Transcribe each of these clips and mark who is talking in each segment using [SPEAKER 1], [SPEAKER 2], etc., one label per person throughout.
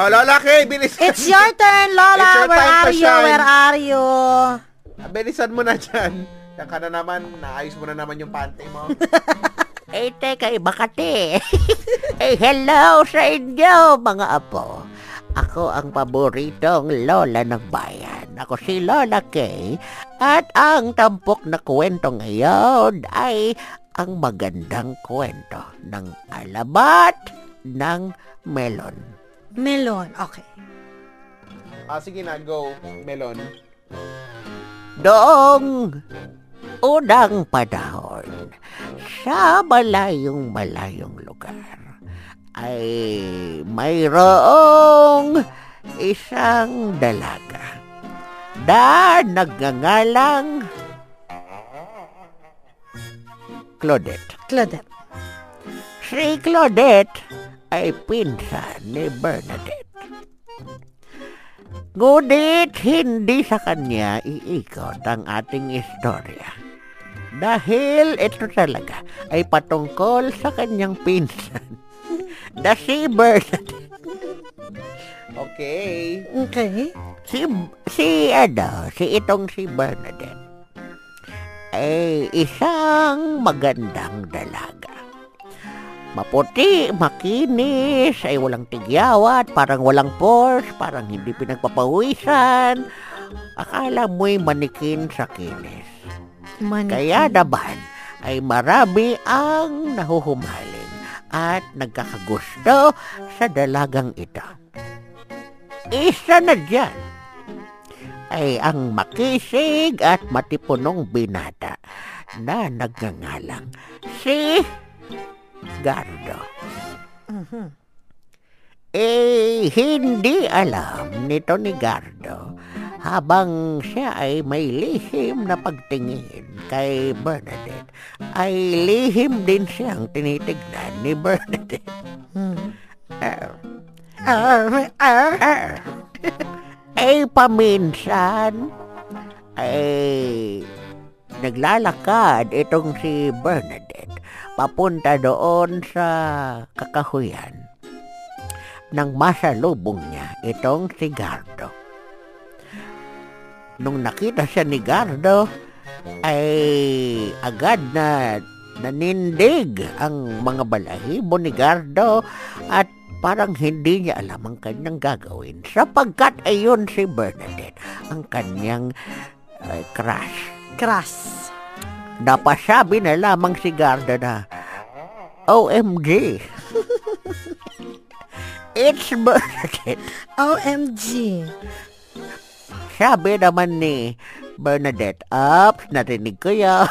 [SPEAKER 1] Oh, Lola Kay, bilis.
[SPEAKER 2] It's your turn, Lola.
[SPEAKER 1] It's your
[SPEAKER 2] Where
[SPEAKER 1] time to
[SPEAKER 2] are you?
[SPEAKER 1] shine.
[SPEAKER 2] Where are you?
[SPEAKER 1] Bilisan mo na dyan. Yan ka na naman, naayos mo na naman yung panty mo.
[SPEAKER 3] Eh, teka, iba ka, te. eh, hello sa inyo, mga apo. Ako ang paboritong lola ng bayan. Ako si Lola Kay. At ang tampok na kwento ngayon ay ang magandang kwento ng alabat ng melon.
[SPEAKER 2] Melon. Okay.
[SPEAKER 1] ah, sige na, go. Melon.
[SPEAKER 3] Doong unang panahon, sa malayong malayong lugar, ay mayroong isang dalaga na nagngangalang Claudette.
[SPEAKER 2] Claudette.
[SPEAKER 3] Si Claudette ay pinsan ni Bernadette. Ngunit hindi sa kanya iikot ang ating istorya. Dahil ito talaga ay patungkol sa kanyang pinsan na si Bernadette.
[SPEAKER 1] Okay.
[SPEAKER 2] Okay.
[SPEAKER 3] Si, si ano, si itong si Bernadette ay isang magandang dalaga. Maputi, makinis, ay walang tigyawat, parang walang pores, parang hindi pinagpapawisan. Akala mo'y manikin sa kinis.
[SPEAKER 2] Mannequin.
[SPEAKER 3] Kaya naman ay marami ang nahuhumaling at nagkakagusto sa dalagang ito. Isa na dyan ay ang makisig at matipunong binata na nagngangalang si Gardo.
[SPEAKER 2] Mhm.
[SPEAKER 3] Eh, hindi alam nito ni Gardo habang siya ay may lihim na pagtingin kay Bernadette, ay lihim din siyang tinitignan ni Bernadette.
[SPEAKER 2] Hmm.
[SPEAKER 3] Er,
[SPEAKER 2] Arr, arr.
[SPEAKER 3] er. ay paminsan ay naglalakad itong si Bernadette papunta doon sa kakahuyan nang masalubong niya itong si Gardo. Nung nakita siya ni Gardo, ay agad na nanindig ang mga balahibo ni Gardo at parang hindi niya alam ang kanyang gagawin sapagkat ayon si Bernadette ang kanyang ay, crush.
[SPEAKER 2] Crush.
[SPEAKER 3] Napasabi na lamang si Gardo na, OMG! It's Bernadette!
[SPEAKER 2] OMG.
[SPEAKER 3] Sabi naman ni Bernadette, Ups, narinig ko yan.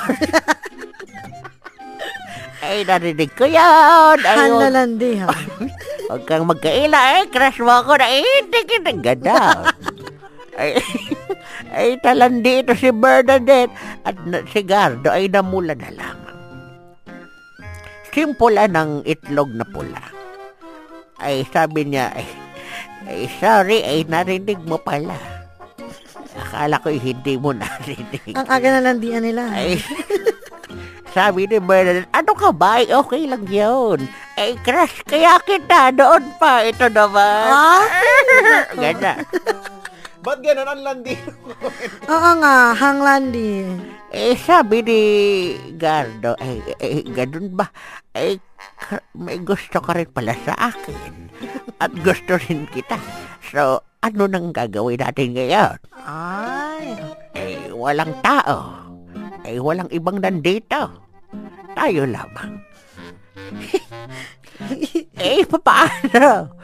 [SPEAKER 3] Ay, narinig ko huwag,
[SPEAKER 2] Hanlalandi ha.
[SPEAKER 3] huwag kang magkaila eh. Crush mo ako na hindi kita ganda. ay, ay, talandi ito si Bernadette at na, si Gardo ay namula na lamang. Simpula ng itlog na pula. Ay, sabi niya, ay, ay sorry, ay narinig mo pala. Akala ko hindi mo narinig.
[SPEAKER 2] Ang aga na landian nila.
[SPEAKER 3] Ay, sabi ni Bernadette, ano ka ba? Ay, okay lang yun. Ay, crush kaya kita doon pa. Ito naman.
[SPEAKER 2] Ah?
[SPEAKER 3] Ganda.
[SPEAKER 1] Ba't ganun ang landi?
[SPEAKER 2] Oo nga, hanglandi.
[SPEAKER 3] Eh, sabi ni Gardo, ay, eh, ganun ba? Ka- may gusto ka rin pala sa akin. At gusto rin kita. So, ano nang gagawin natin ngayon?
[SPEAKER 2] Ay.
[SPEAKER 3] Eh, walang tao. Eh, walang ibang nandito. Tayo lamang. eh, papaano?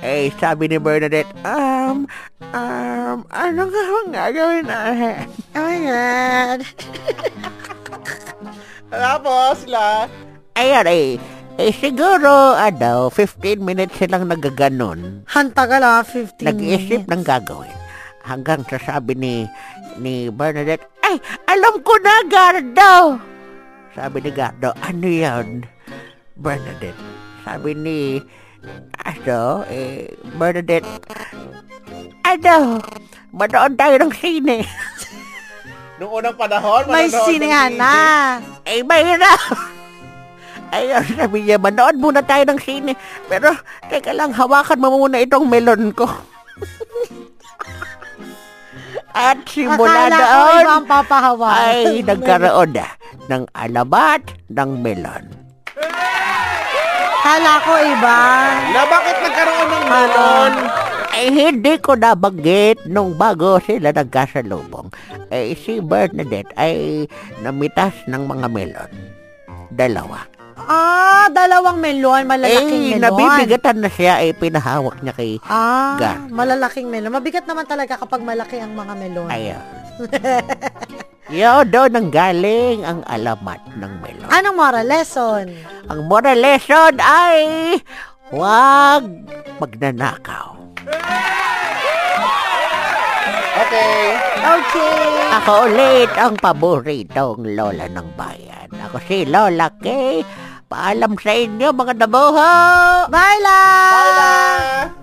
[SPEAKER 3] Eh, sabi ni Bernadette, um, um, ano nga bang gagawin natin?
[SPEAKER 2] Oh my God.
[SPEAKER 1] Tapos, sila.
[SPEAKER 3] Ayan eh, eh siguro, ano, 15 minutes silang nagaganon.
[SPEAKER 2] Hantagal ah, 15
[SPEAKER 3] Nag-isip
[SPEAKER 2] minutes.
[SPEAKER 3] ng gagawin. Hanggang sa sabi ni, ni Bernadette, ay, alam ko na, Gardo! Sabi ni Gardo, ano yan? Bernadette. Sabi ni, ano, eh, Bernadette, ano, manood tayo ng sine.
[SPEAKER 1] Nung unang panahon,
[SPEAKER 2] May sinehan na.
[SPEAKER 3] Ay, mahirap. Ayun, sabi niya, manood muna tayo ng sine. Pero, teka lang, hawakan mo muna itong melon ko. At simula
[SPEAKER 2] Akala ko
[SPEAKER 3] doon,
[SPEAKER 2] ibang papahawa.
[SPEAKER 3] ay nagkaroon na ng alamat ng melon.
[SPEAKER 2] Akala ko iba.
[SPEAKER 1] Na bakit nagkaroon ng melon?
[SPEAKER 3] Ay hindi ko nabanggit nung bago sila nagkasalubong. Ay si Bernadette ay namitas ng mga melon. Dalawa.
[SPEAKER 2] Ah, dalawang melon, malalaking
[SPEAKER 3] eh,
[SPEAKER 2] melon.
[SPEAKER 3] nabibigatan na siya ay pinahawak niya kay
[SPEAKER 2] Ah,
[SPEAKER 3] Gar.
[SPEAKER 2] malalaking melon. Mabigat naman talaga kapag malaki ang mga melon.
[SPEAKER 3] Ayun. Yo, doon ang galing ang alamat ng melon.
[SPEAKER 2] Anong moral lesson?
[SPEAKER 3] Ang moral lesson ay huwag magnanakaw.
[SPEAKER 1] Okay.
[SPEAKER 2] Okay.
[SPEAKER 3] Ako ulit ang paboritong lola ng bayan. Ako si Lola Kay. Paalam sa inyo mga dabuho!
[SPEAKER 2] Bye lang!
[SPEAKER 1] Bye!